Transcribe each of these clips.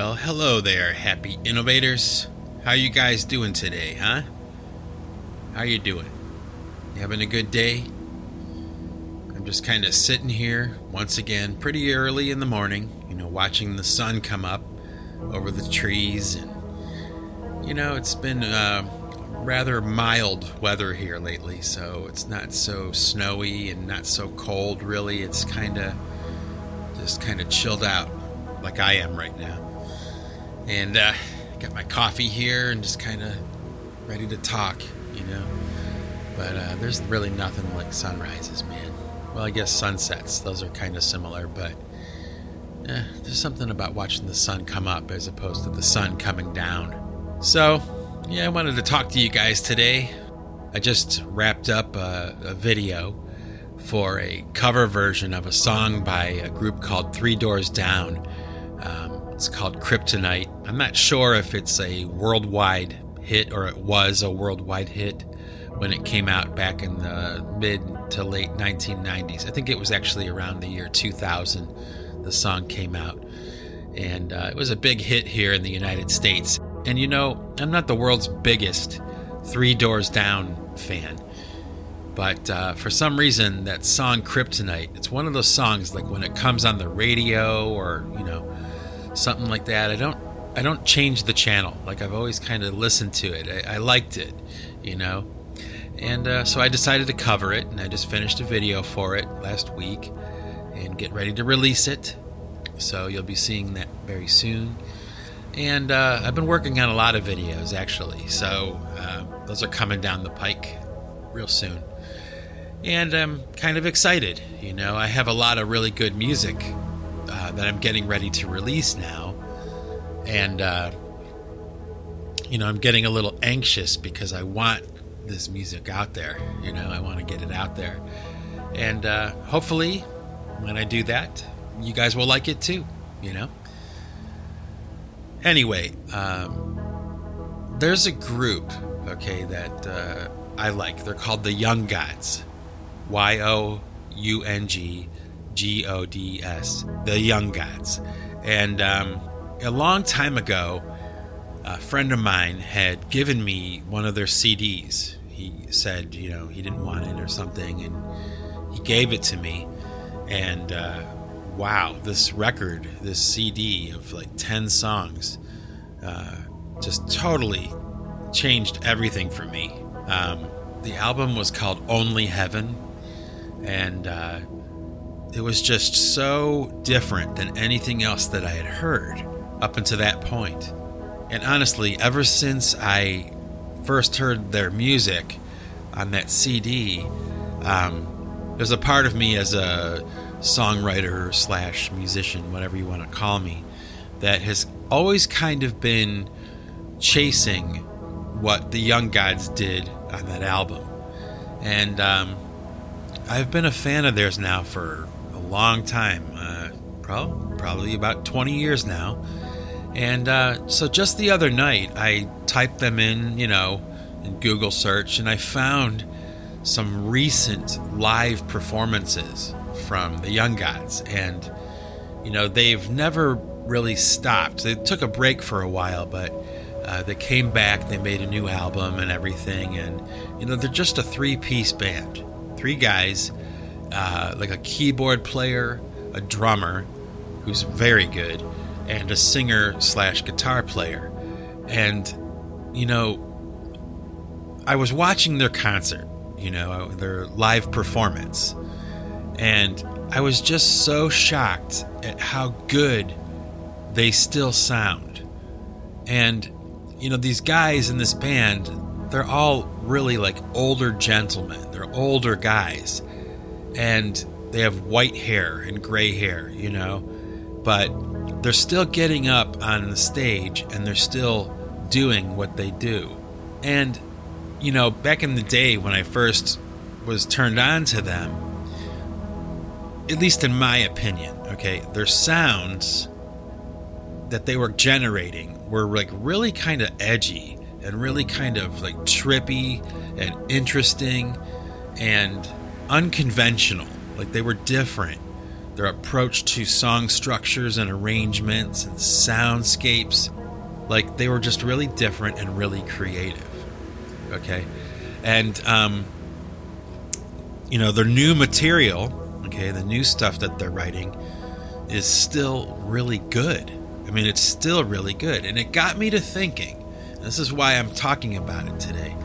Well, hello there, happy innovators. How you guys doing today, huh? How you doing? You having a good day? I'm just kind of sitting here once again, pretty early in the morning, you know, watching the sun come up over the trees and you know, it's been uh, rather mild weather here lately, so it's not so snowy and not so cold really. It's kind of just kind of chilled out like I am right now. And uh, got my coffee here and just kind of ready to talk, you know. But uh, there's really nothing like sunrises, man. Well, I guess sunsets, those are kind of similar, but eh, there's something about watching the sun come up as opposed to the sun coming down. So, yeah, I wanted to talk to you guys today. I just wrapped up a, a video for a cover version of a song by a group called Three Doors Down. Um, it's called Kryptonite. I'm not sure if it's a worldwide hit or it was a worldwide hit when it came out back in the mid to late 1990s. I think it was actually around the year 2000 the song came out. And uh, it was a big hit here in the United States. And you know, I'm not the world's biggest Three Doors Down fan. But uh, for some reason, that song Kryptonite, it's one of those songs like when it comes on the radio or, you know, something like that. I don't I don't change the channel. Like I've always kind of listened to it. I, I liked it, you know. And uh, so I decided to cover it, and I just finished a video for it last week, and get ready to release it. So you'll be seeing that very soon. And uh, I've been working on a lot of videos actually, so uh, those are coming down the pike real soon. And I'm kind of excited. You know, I have a lot of really good music that I'm getting ready to release now, and uh, you know I'm getting a little anxious because I want this music out there. You know, I want to get it out there, and uh, hopefully, when I do that, you guys will like it too. You know. Anyway, um, there's a group, okay, that uh, I like. They're called the Young Gods. Y O U N G G O D S, the Young Gods. And um, a long time ago, a friend of mine had given me one of their CDs. He said, you know, he didn't want it or something, and he gave it to me. And uh, wow, this record, this CD of like 10 songs, uh, just totally changed everything for me. Um, the album was called Only Heaven, and uh, it was just so different than anything else that I had heard up until that point. And honestly, ever since I first heard their music on that CD, um, there's a part of me as a songwriter slash musician, whatever you want to call me, that has always kind of been chasing what the Young Gods did on that album. And um, I've been a fan of theirs now for long time, uh, probably, about 20 years now. And uh, so just the other night, I typed them in, you know, in Google search, and I found some recent live performances from the Young Gods. And, you know, they've never really stopped. They took a break for a while, but uh, they came back, they made a new album and everything. And, you know, they're just a three piece band. Three guys uh, like a keyboard player, a drummer who's very good, and a singer slash guitar player. And, you know, I was watching their concert, you know, their live performance, and I was just so shocked at how good they still sound. And, you know, these guys in this band, they're all really like older gentlemen, they're older guys and they have white hair and gray hair, you know, but they're still getting up on the stage and they're still doing what they do. And, you know, back in the day when I first was turned on to them, at least in my opinion, okay, their sounds that they were generating were like really kind of edgy and really kind of like trippy and interesting and unconventional. Like they were different. their approach to song structures and arrangements and soundscapes. Like they were just really different and really creative. Okay. And, um, you know, their new material, okay, the new stuff that they're writing is still really good. I mean, it's still really good. And it got me to thinking, this is why I'm talking about it today,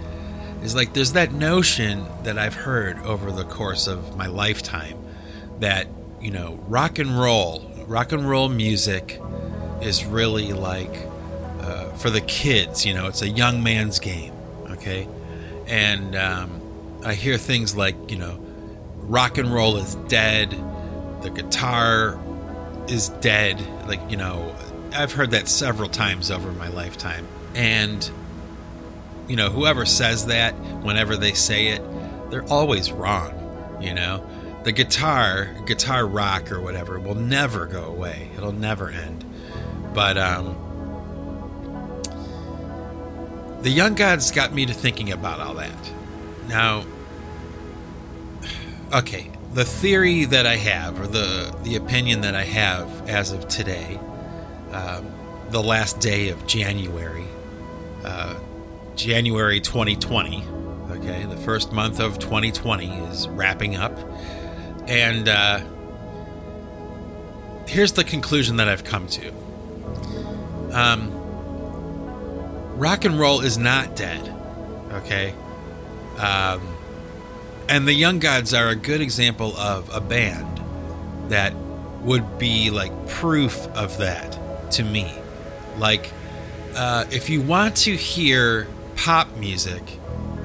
is like there's that notion that I've heard over the course of my lifetime that, you know, rock and roll, rock and roll music is really like uh, for the kids, you know, it's a young man's game, okay? And um, I hear things like, you know, rock and roll is dead, the guitar is dead. Like, you know, I've heard that several times over my lifetime. And, you know, whoever says that, whenever they say it, they're always wrong, you know? The guitar, guitar rock or whatever, will never go away. It'll never end. But, um, the Young Gods got me to thinking about all that. Now, okay, the theory that I have, or the the opinion that I have as of today, um, the last day of January, uh, January 2020. Okay, the first month of 2020 is wrapping up, and uh, here's the conclusion that I've come to. Um, rock and roll is not dead. Okay. Um, and the Young Gods are a good example of a band that would be like proof of that to me. Like, uh, if you want to hear pop music,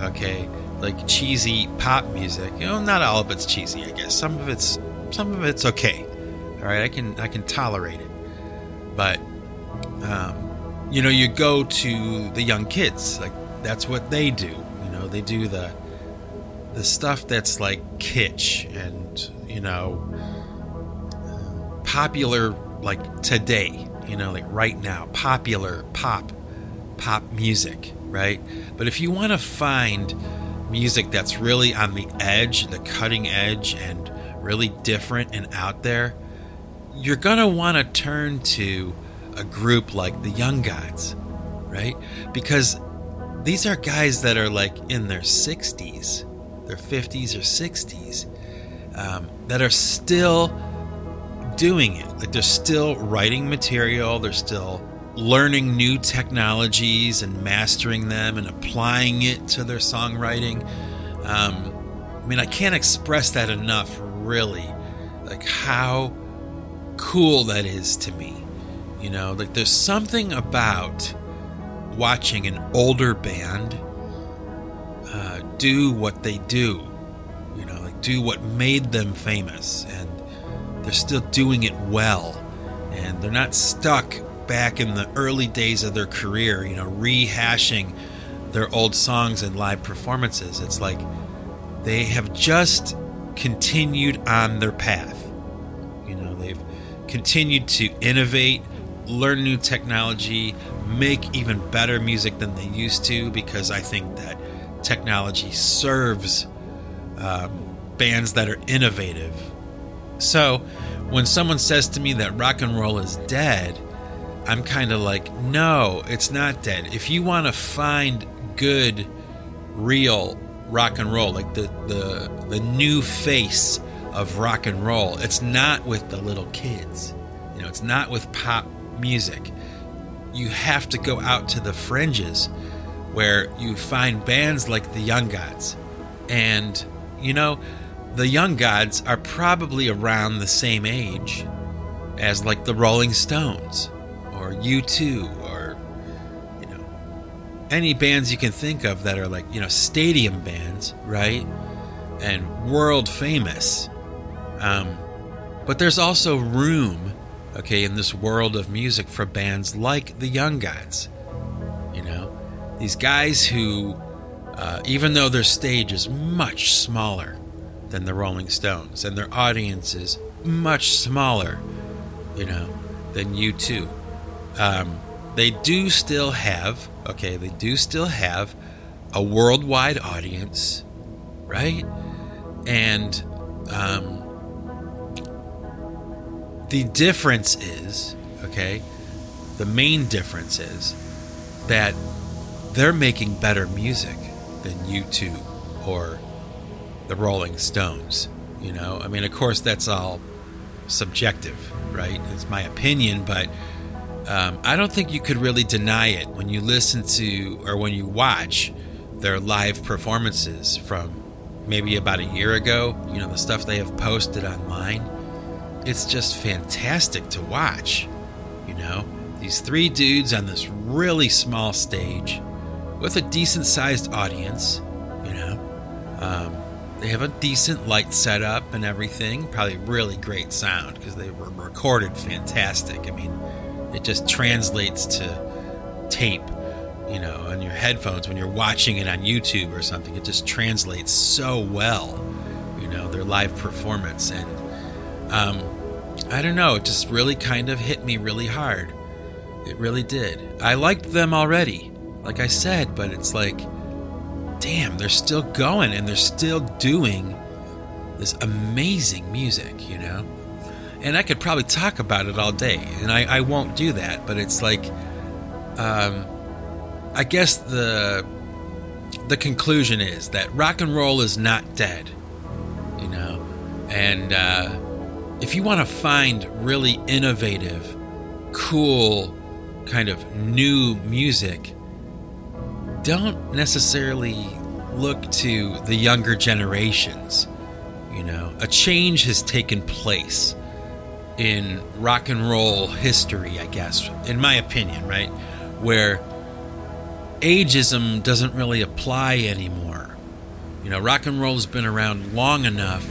okay, like cheesy pop music, you know, not all of it's cheesy, I guess. Some of it's some of it's okay. All right, I can I can tolerate it, but um, you know, you go to the young kids, like that's what they do. You know, they do the the stuff that's like kitsch and you know popular like today you know like right now popular pop pop music right but if you want to find music that's really on the edge the cutting edge and really different and out there you're gonna want to turn to a group like the young gods right because these are guys that are like in their 60s their 50s or 60s um, that are still doing it. Like they're still writing material, they're still learning new technologies and mastering them and applying it to their songwriting. Um, I mean, I can't express that enough, really. Like how cool that is to me. You know, like there's something about watching an older band uh, do what they do. You know, like do what made them famous, and they're still doing it well, and they're not stuck back in the early days of their career. You know, rehashing their old songs and live performances. It's like they have just continued on their path. You know, they've continued to innovate, learn new technology, make even better music than they used to because I think that technology serves um, bands that are innovative. So when someone says to me that rock and roll is dead, I'm kind of like, no, it's not dead. If you want to find good, real rock and roll, like the, the the new face of rock and roll, it's not with the little kids. You know, it's not with pop music. You have to go out to the fringes where you find bands like the Young Gods. And, you know, the Young Gods are probably around the same age as like the Rolling Stones U2 or, you know, any bands you can think of that are like, you know, stadium bands, right? And world famous. Um, but there's also room, okay, in this world of music for bands like the Young Gods You know, these guys who, uh, even though their stage is much smaller than the Rolling Stones and their audience is much smaller, you know, than U2, um, they do still have, okay, they do still have a worldwide audience, right? And um, The difference is, okay, the main difference is that they're making better music than U2 or the Rolling Stones. You know, I mean, of course, that's all subjective, right? It's my opinion, but um, I don't think you could really deny it when you listen to or when you watch their live performances from maybe about a year ago. You know, the stuff they have posted online. It's just fantastic to watch. You know, these three dudes on this really small stage with a decent sized audience. You know, um, they have a decent light setup and everything. Probably really great sound because they were recorded fantastic. I mean, it just translates to tape, you know, on your headphones when you're watching it on YouTube or something. It just translates so well, you know, their live performance. And um, I don't know, it just really kind of hit me really hard. It really did. I liked them already, like I said, but it's like damn, they're still going and they're still doing this amazing music, you know? And I could probably talk about it all day, and I, I won't do that, but it's like, um, I guess the the conclusion is that rock and roll is not dead, you know? And uh, if you want to find really innovative, cool, kind of new music, don't necessarily look to the younger generations. You know, a change has taken place in rock and roll history, I guess, in my opinion, right? Where ageism doesn't really apply anymore. You know, rock and roll has been around long enough,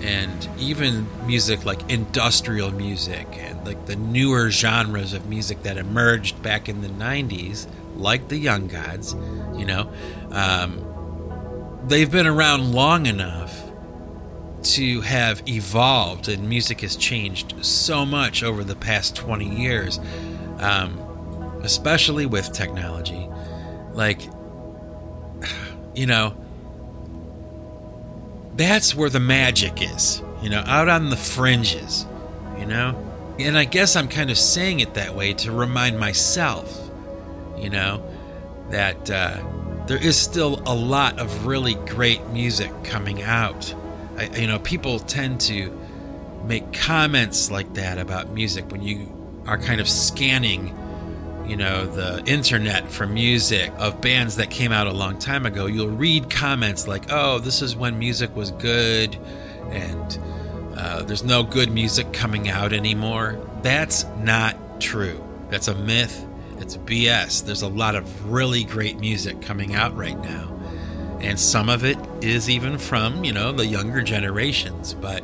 and even music like industrial music and like the newer genres of music that emerged back in the 90s like the Young Gods, you know, um, they've been around long enough to have evolved, and music has changed so much over the past 20 years, um, especially with technology. Like, you know, that's where the magic is, you know, out on the fringes, you know? And I guess I'm kind of saying it that way to remind myself you know, that uh, there is still a lot of really great music coming out. I, you know, people tend to make comments like that about music when you are kind of scanning, you know, the internet for music of bands that came out a long time ago. You'll read comments like, oh, this is when music was good and uh, there's no good music coming out anymore. That's not true. That's a myth it's BS. There's a lot of really great music coming out right now. And some of it is even from, you know, the younger generations. But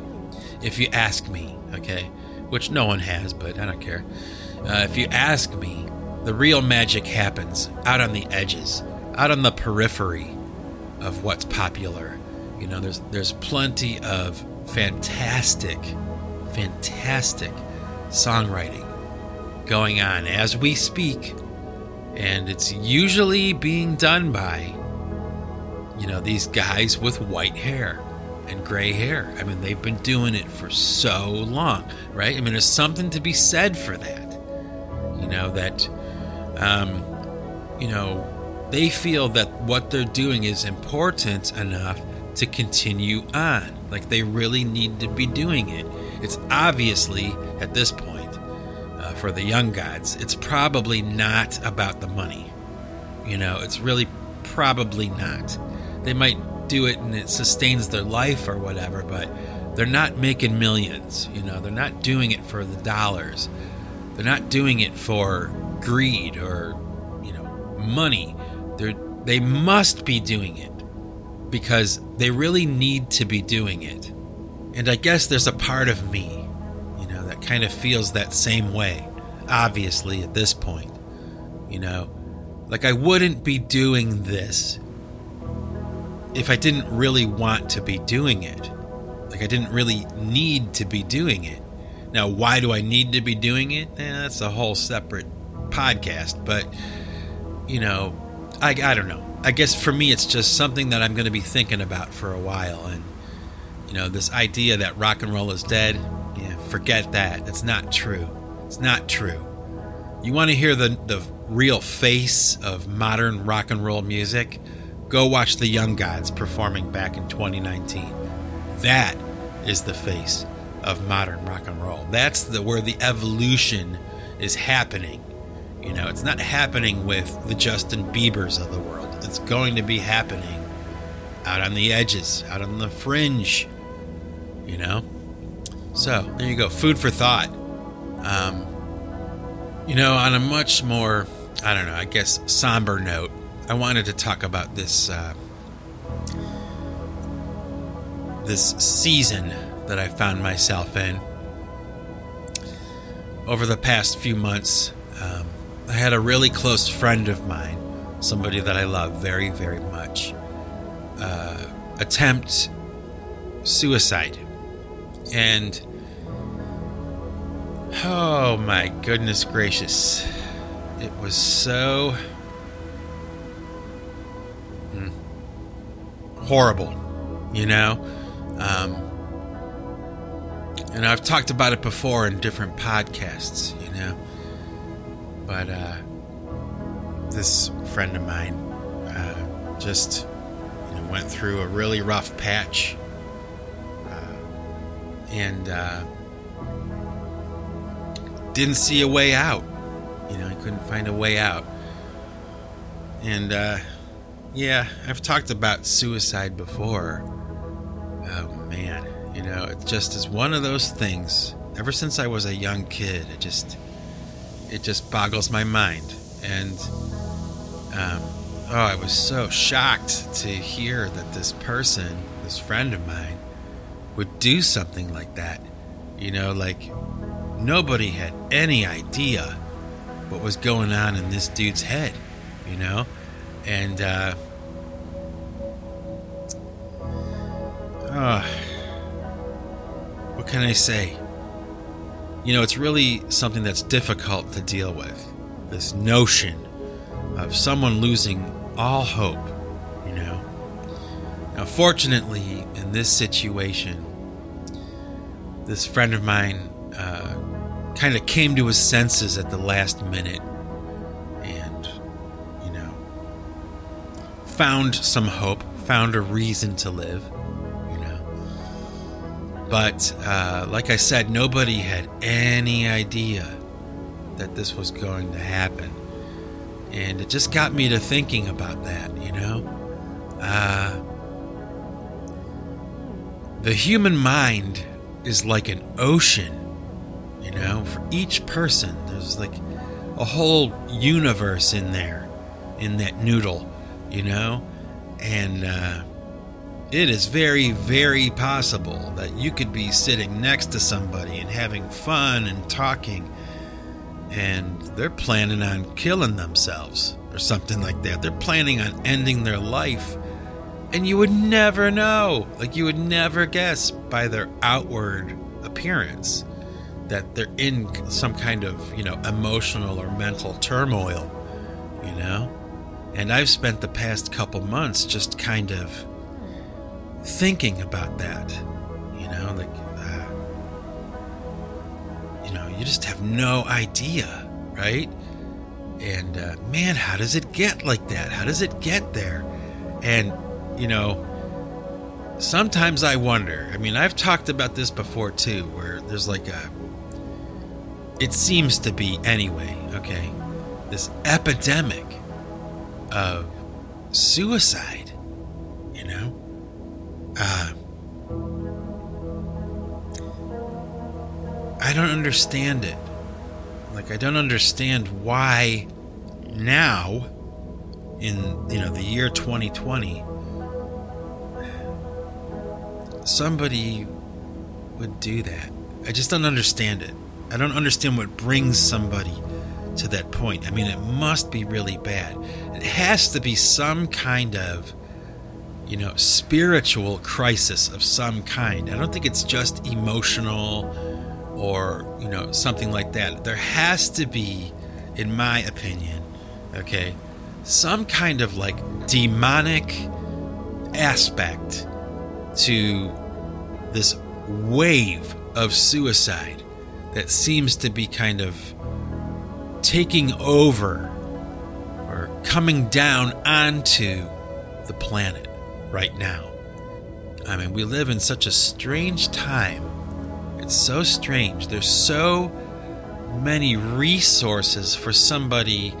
if you ask me, okay, which no one has, but I don't care. Uh, if you ask me, the real magic happens out on the edges, out on the periphery of what's popular. You know, there's there's plenty of fantastic, fantastic songwriting going on as we speak. And it's usually being done by, you know, these guys with white hair and gray hair. I mean, they've been doing it for so long, right? I mean, there's something to be said for that. You know, that, um, you know, they feel that what they're doing is important enough to continue on. Like they really need to be doing it. It's obviously, at this point, for the young gods, it's probably not about the money. You know, it's really probably not. They might do it and it sustains their life or whatever, but they're not making millions. You know, they're not doing it for the dollars. They're not doing it for greed or, you know, money. They're, they must be doing it because they really need to be doing it. And I guess there's a part of me you know, that kind of feels that same way, obviously, at this point. You know, like I wouldn't be doing this if I didn't really want to be doing it. Like I didn't really need to be doing it. Now, why do I need to be doing it? Eh, that's a whole separate podcast. But, you know, I, I don't know. I guess for me, it's just something that I'm going to be thinking about for a while. And, you know, this idea that rock and roll is dead, Yeah, forget that. It's not true. It's not true. You want to hear the the real face of modern rock and roll music? Go watch the Young Gods performing back in 2019. That is the face of modern rock and roll. That's the where the evolution is happening. You know, it's not happening with the Justin Biebers of the world. It's going to be happening out on the edges, out on the fringe. You know? So, there you go. Food for thought. Um, you know, on a much more, I don't know, I guess, somber note, I wanted to talk about this uh, this season that I found myself in over the past few months. Um, I had a really close friend of mine, somebody that I love very, very much, uh, attempt suicide, and oh my goodness gracious, it was so horrible, you know? Um, and I've talked about it before in different podcasts, you know? But uh, this friend of mine uh, just you know, went through a really rough patch. Uh, and uh, didn't see a way out. You know, he couldn't find a way out. And uh, yeah, I've talked about suicide before. Oh man, you know, it just is one of those things. Ever since I was a young kid, it just it just boggles my mind. And um, oh, I was so shocked to hear that this person, this friend of mine, would do something like that. You know, like nobody had any idea what was going on in this dude's head. You know, and uh, Uh, what can I say? You know, it's really something that's difficult to deal with. This notion of someone losing all hope, you know. Now, fortunately, in this situation, this friend of mine uh, kind of came to his senses at the last minute and, you know, found some hope, found a reason to live. But uh, like I said, nobody had any idea that this was going to happen. And it just got me to thinking about that, you know? Uh, the human mind is like an ocean, you know? For each person, there's like a whole universe in there, in that noodle, you know? And, uh, it is very, very possible that you could be sitting next to somebody and having fun and talking, and they're planning on killing themselves or something like that. They're planning on ending their life, and you would never know. Like, you would never guess by their outward appearance that they're in some kind of, you know, emotional or mental turmoil, you know? And I've spent the past couple months just kind of thinking about that. You know, like, uh, you know, you just have no idea, right? And uh, man, how does it get like that? How does it get there? And, you know, sometimes I wonder. I mean, I've talked about this before too, where there's like a, it seems to be anyway, okay, this epidemic of suicide, you know? Uh, I don't understand it. Like I don't understand why now in you know the year 2020 somebody would do that. I just don't understand it. I don't understand what brings somebody to that point. I mean, it must be really bad. It has to be some kind of you know, spiritual crisis of some kind. I don't think it's just emotional or, you know, something like that. There has to be, in my opinion, okay, some kind of like demonic aspect to this wave of suicide that seems to be kind of taking over or coming down onto the planet right now. I mean, we live in such a strange time. It's so strange. There's so many resources for somebody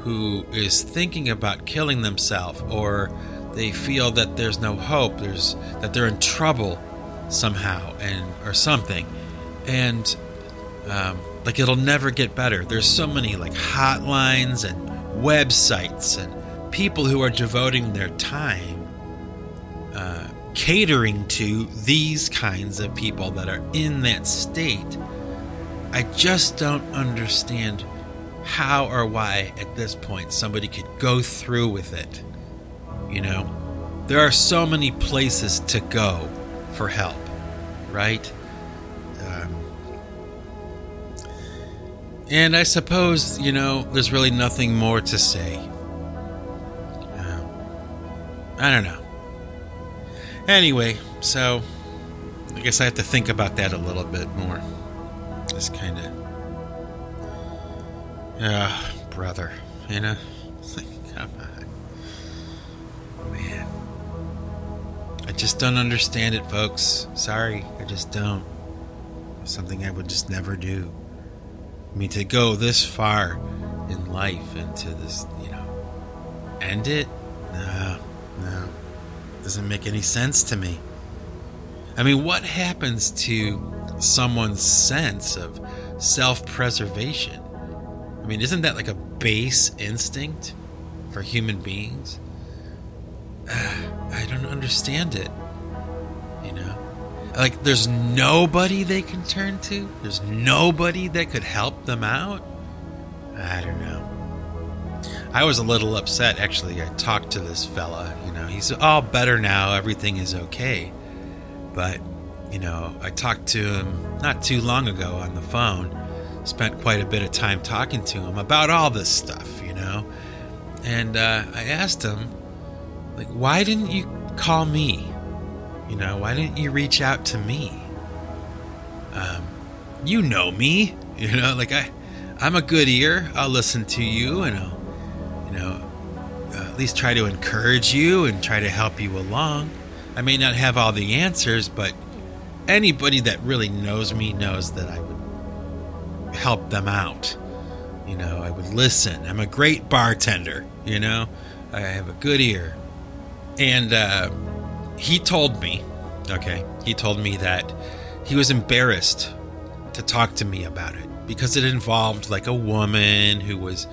who is thinking about killing themselves or they feel that there's no hope, there's that they're in trouble somehow and or something. And um, like it'll never get better. There's so many like hotlines and websites and people who are devoting their time catering to these kinds of people that are in that state. I just don't understand how or why at this point somebody could go through with it. You know, there are so many places to go for help, right? Um, and I suppose, you know, there's really nothing more to say. Uh, I don't know. Anyway, so I guess I have to think about that a little bit more. Just kind of. Ah, brother, you know? Come on. Man. I just don't understand it, folks. Sorry, I just don't. something I would just never do. I mean, to go this far in life into this, you know, end it? No, no. Doesn't make any sense to me. I mean, what happens to someone's sense of self preservation? I mean, isn't that like a base instinct for human beings? I don't understand it. You know? Like, there's nobody they can turn to? There's nobody that could help them out? I don't know. I was a little upset, actually. I talked to this fella, you know, he's all better now, everything is okay. But, you know, I talked to him not too long ago on the phone, spent quite a bit of time talking to him about all this stuff, you know. And uh, I asked him, like, why didn't you call me? You know, why didn't you reach out to me? Um, you know me, you know, like I, I'm a good ear. I'll listen to you, and I'll, you know, uh, at least try to encourage you and try to help you along. I may not have all the answers, but anybody that really knows me knows that I would help them out. You know, I would listen. I'm a great bartender. You know, I have a good ear, and. Uh, he told me, okay, he told me that he was embarrassed to talk to me about it because it involved like a woman who was,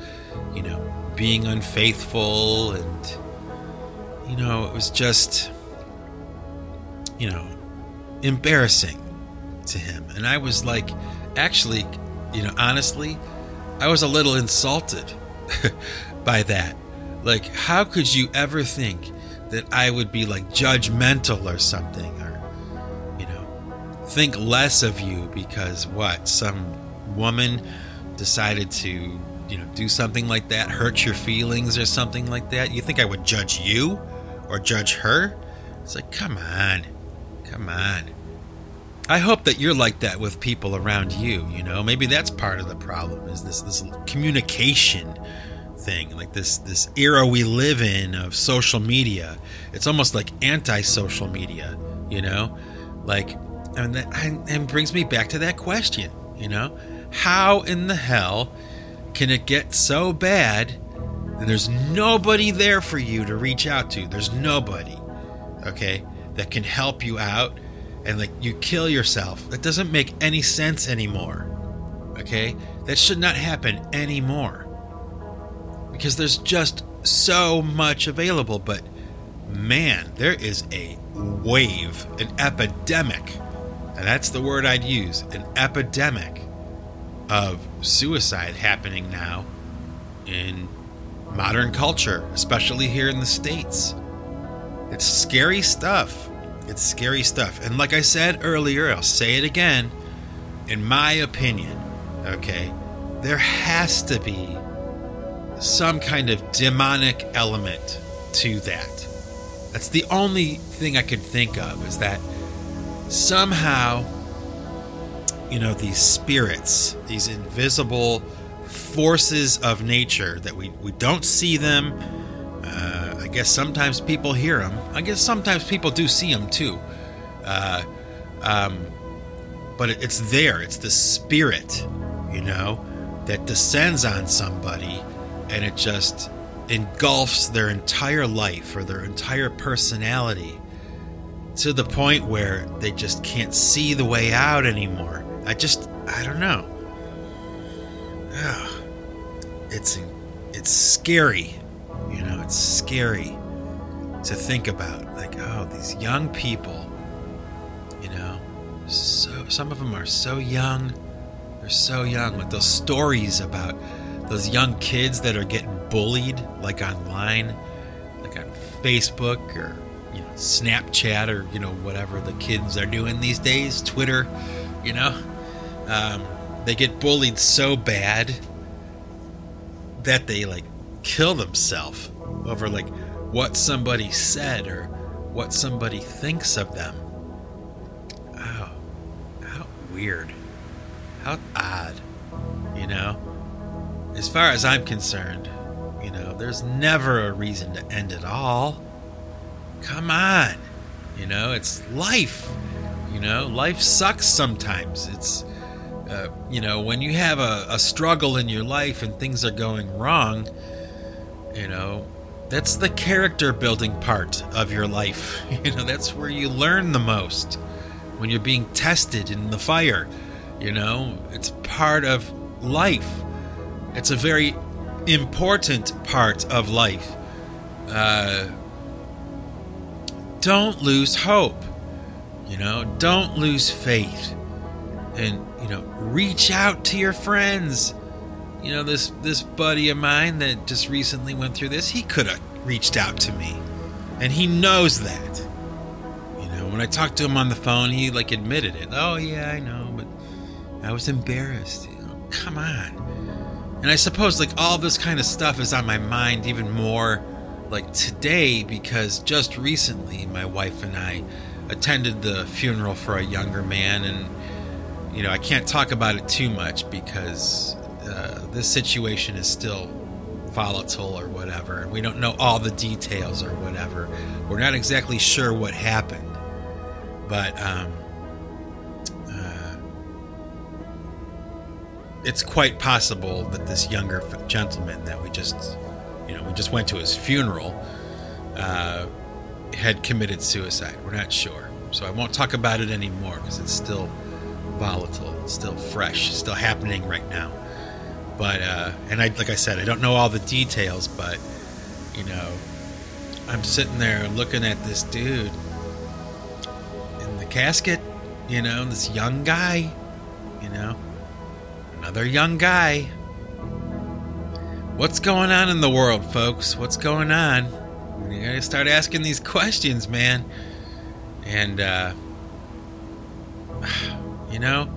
you know, being unfaithful and, you know, it was just, you know, embarrassing to him. And I was like, actually, you know, honestly, I was a little insulted by that. Like, how could you ever think that I would be like judgmental or something, or, you know, think less of you because what? Some woman decided to, you know, do something like that, hurt your feelings or something like that. You think I would judge you or judge her? It's like, come on, come on. I hope that you're like that with people around you, you know. Maybe that's part of the problem is this this communication thing like this this era we live in of social media it's almost like anti-social media you know like and that and brings me back to that question you know how in the hell can it get so bad and there's nobody there for you to reach out to? There's nobody okay that can help you out and like you kill yourself. That doesn't make any sense anymore okay? That should not happen anymore. Because there's just so much available. But man, there is a wave, an epidemic, and that's the word I'd use an epidemic of suicide happening now in modern culture, especially here in the States. It's scary stuff. It's scary stuff. And like I said earlier, I'll say it again. In my opinion, okay, there has to be some kind of demonic element to that. That's the only thing I could think of is that somehow you know, these spirits, these invisible forces of nature that we, we don't see them. Uh, I guess sometimes people hear them. I guess sometimes people do see them too. Uh, um, but it, it's there. It's the spirit, you know, that descends on somebody and it just engulfs their entire life or their entire personality to the point where they just can't see the way out anymore. I just, I don't know. Ugh. It's it's scary, you know. It's scary to think about. Like, oh, these young people, you know, so some of them are so young. They're so young with those stories about those young kids that are getting bullied, like online, like on Facebook or you know Snapchat or you know whatever the kids are doing these days, Twitter, you know. Um, they get bullied so bad that they like kill themselves over like what somebody said or what somebody thinks of them. Oh, how weird. How odd. You know? As far as I'm concerned, you know, there's never a reason to end it all. Come on. You know, it's life. You know, life sucks sometimes. It's uh, you know, when you have a, a struggle in your life and things are going wrong, you know, that's the character building part of your life. You know, that's where you learn the most when you're being tested in the fire. You know, it's part of life. It's a very important part of life. Uh, don't lose hope. You know, don't lose faith. And you know, reach out to your friends. You know, this this buddy of mine that just recently went through this, he could have reached out to me. And he knows that. You know, when I talked to him on the phone, he like admitted it. Oh yeah, I know, but I was embarrassed. You know, come on. And I suppose like all this kind of stuff is on my mind even more like today because just recently my wife and I attended the funeral for a younger man and you know, I can't talk about it too much because uh, this situation is still volatile or whatever, and we don't know all the details or whatever. We're not exactly sure what happened, but um, uh, it's quite possible that this younger gentleman that we just, you know, we just went to his funeral, uh, had committed suicide. We're not sure, so I won't talk about it anymore because it's still volatile. Still fresh, still happening right now. But uh, and I like I said, I don't know all the details, but you know, I'm sitting there looking at this dude in the casket. You know, this young guy. You know, another young guy. What's going on in the world, folks? What's going on? You gotta start asking these questions, man. And uh, you know,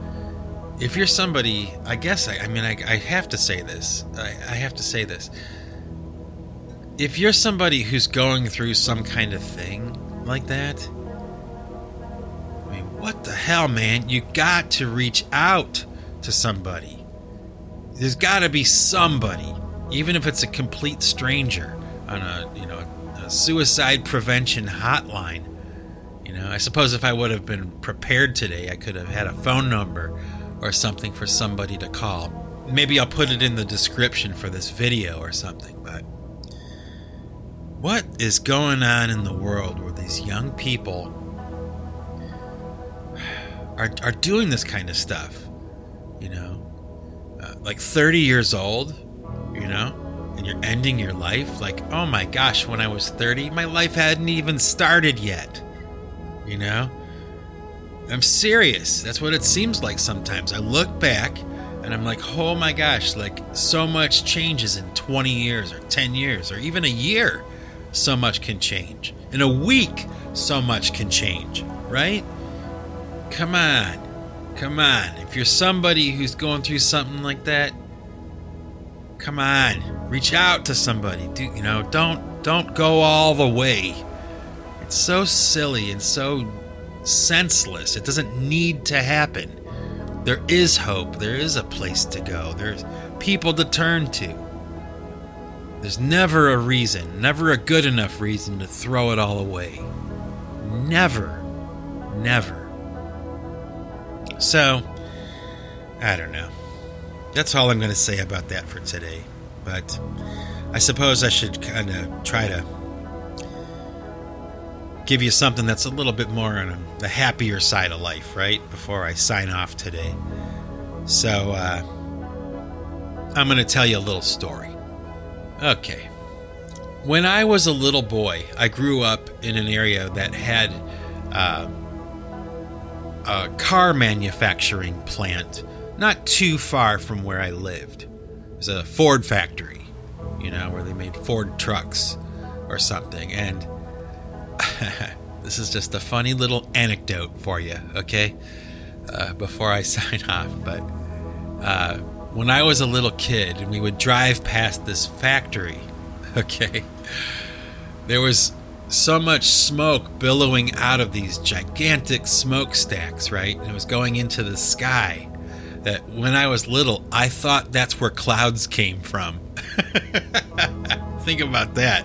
if you're somebody, I guess, I, I mean, I, I, have to say this. I, I have to say this. If you're somebody who's going through some kind of thing like that, I mean, what the hell, man? You got to reach out to somebody. There's got to be somebody, even if it's a complete stranger, on a you know a suicide prevention hotline know, I suppose if I would have been prepared today, I could have had a phone number or something for somebody to call. Maybe I'll put it in the description for this video or something, but what is going on in the world where these young people are, are doing this kind of stuff? You know, uh, like 30 years old, you know, and you're ending your life. Like, oh my gosh, when I was 30, my life hadn't even started yet you know? I'm serious. That's what it seems like sometimes. I look back and I'm like, oh my gosh, like so much changes in 20 years or 10 years or even a year. So much can change. In a week, so much can change, right? Come on. Come on. If you're somebody who's going through something like that, come on. Reach out to somebody. Do you know, don't don't go all the way so silly and so senseless. It doesn't need to happen. there is hope. There is a place to go. There's people to turn to. There's never a reason, never a good enough reason to throw it all away. Never. Never. So, I don't know. That's all I'm going to say about that for today. But I suppose I should kind of try to give you something that's a little bit more on the happier side of life, right? Before I sign off today. So, uh, I'm going to tell you a little story. Okay. When I was a little boy, I grew up in an area that had uh, a car manufacturing plant not too far from where I lived. It was a Ford factory, you know, where they made Ford trucks or something. And this is just a funny little anecdote for you, okay? Uh, before I sign off. But uh, when I was a little kid and we would drive past this factory, okay, there was so much smoke billowing out of these gigantic smokestacks, right? And it was going into the sky. That when I was little, I thought that's where clouds came from. think about that.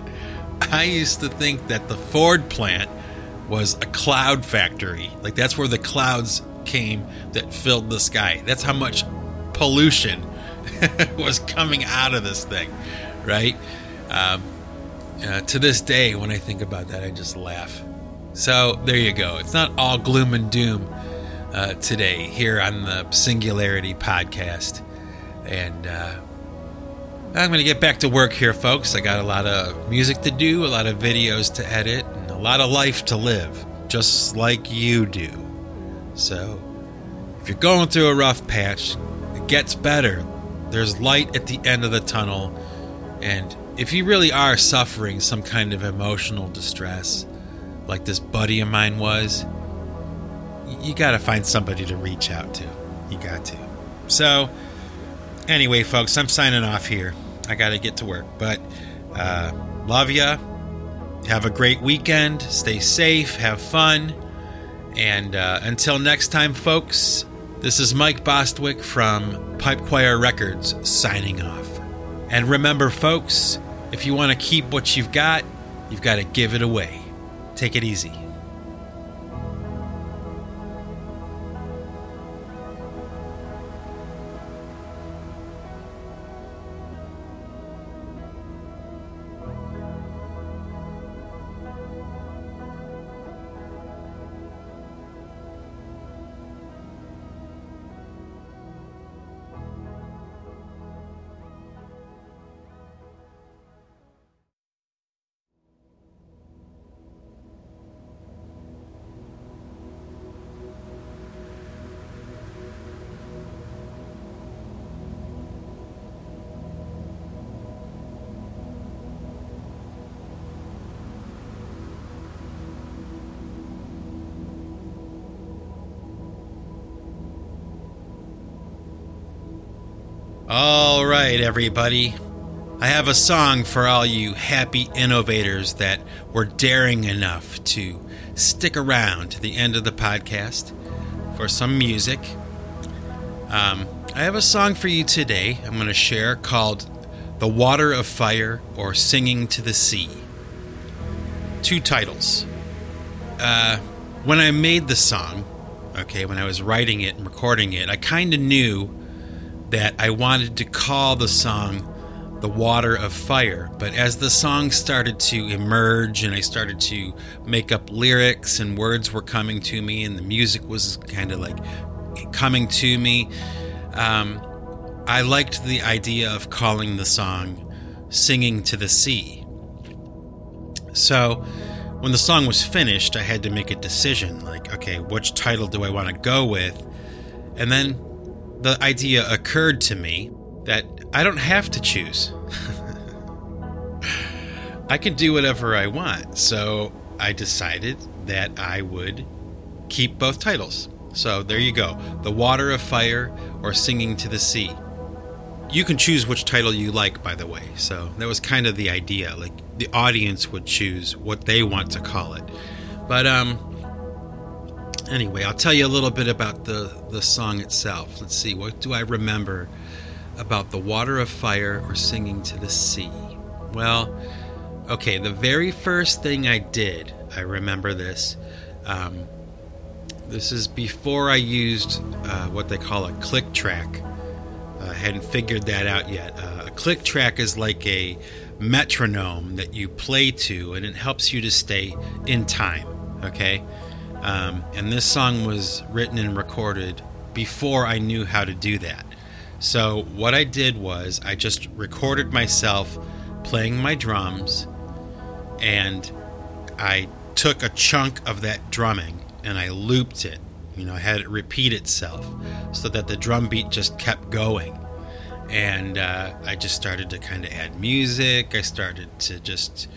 I used to think that the Ford plant was a cloud factory. Like that's where the clouds came that filled the sky. That's how much pollution was coming out of this thing, right? Um, uh, to this day, when I think about that, I just laugh. So there you go. It's not all gloom and doom uh, today here on the Singularity podcast. And uh, I'm going to get back to work here, folks. I got a lot of music to do, a lot of videos to edit, and a lot of life to live, just like you do. So if you're going through a rough patch, it gets better. There's light at the end of the tunnel. And if you really are suffering some kind of emotional distress, like this buddy of mine was, you got to find somebody to reach out to. You got to. So, anyway, folks, I'm signing off here. I got to get to work. But uh, love ya. Have a great weekend. Stay safe. Have fun. And uh, until next time, folks, this is Mike Bostwick from Pipe Choir Records signing off. And remember, folks, if you want to keep what you've got, you've got to give it away. Take it easy. Everybody. I have a song for all you happy innovators that were daring enough to stick around to the end of the podcast for some music. Um, I have a song for you today I'm going to share called The Water of Fire or Singing to the Sea. Two titles. Uh, when I made the song, okay, when I was writing it and recording it, I kind of knew that I wanted to call the song The Water of Fire. But as the song started to emerge and I started to make up lyrics and words were coming to me and the music was kind of like coming to me, um, I liked the idea of calling the song Singing to the Sea. So when the song was finished, I had to make a decision like, okay, which title do I want to go with? And then the idea occurred to me that I don't have to choose. I can do whatever I want. So I decided that I would keep both titles. So there you go The Water of Fire or Singing to the Sea. You can choose which title you like, by the way. So that was kind of the idea. Like the audience would choose what they want to call it. But, um, Anyway, I'll tell you a little bit about the, the song itself. Let's see, what do I remember about the water of fire or singing to the sea? Well, okay, the very first thing I did, I remember this. Um, this is before I used uh, what they call a click track. I hadn't figured that out yet. Uh, a click track is like a metronome that you play to, and it helps you to stay in time. Okay, um, and this song was written and recorded before I knew how to do that. So what I did was I just recorded myself playing my drums, and I took a chunk of that drumming and I looped it. You know, I had it repeat itself so that the drum beat just kept going. And uh, I just started to kind of add music. I started to just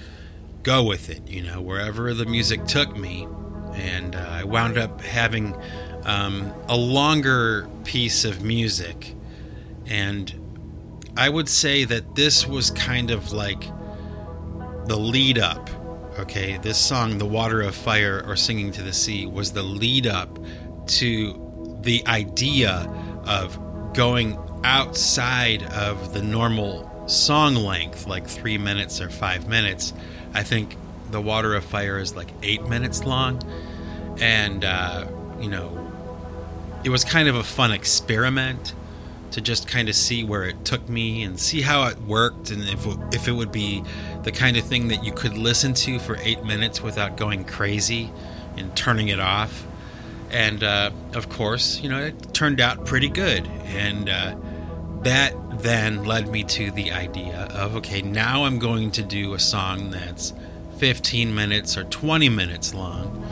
go with it, you know, wherever the music took me. And uh, I wound up having um, a longer piece of music. And I would say that this was kind of like the lead up Okay, this song, The Water of Fire or Singing to the Sea, was the lead up to the idea of going outside of the normal song length, like three minutes or five minutes. I think The Water of Fire is like eight minutes long. And, uh, you know, it was kind of a fun experiment to just kind of see where it took me and see how it worked and if, if it would be the kind of thing that you could listen to for eight minutes without going crazy and turning it off. And uh, of course, you know, it turned out pretty good. And uh, that then led me to the idea of okay, now I'm going to do a song that's 15 minutes or 20 minutes long.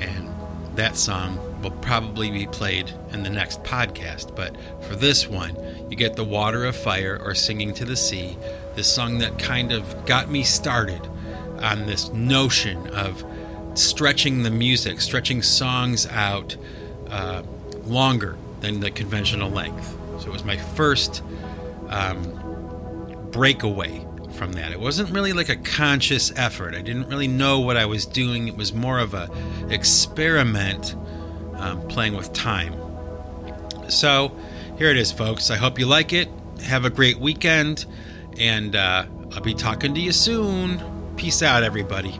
And that song will probably be played in the next podcast. But for this one, you get The Water of Fire or Singing to the Sea, this song that kind of got me started on this notion of stretching the music, stretching songs out uh, longer than the conventional length. So it was my first um, breakaway from that. It wasn't really like a conscious effort. I didn't really know what I was doing. It was more of a experiment um, playing with time. So here it is, folks. I hope you like it. Have a great weekend, and uh, I'll be talking to you soon. Peace out, everybody.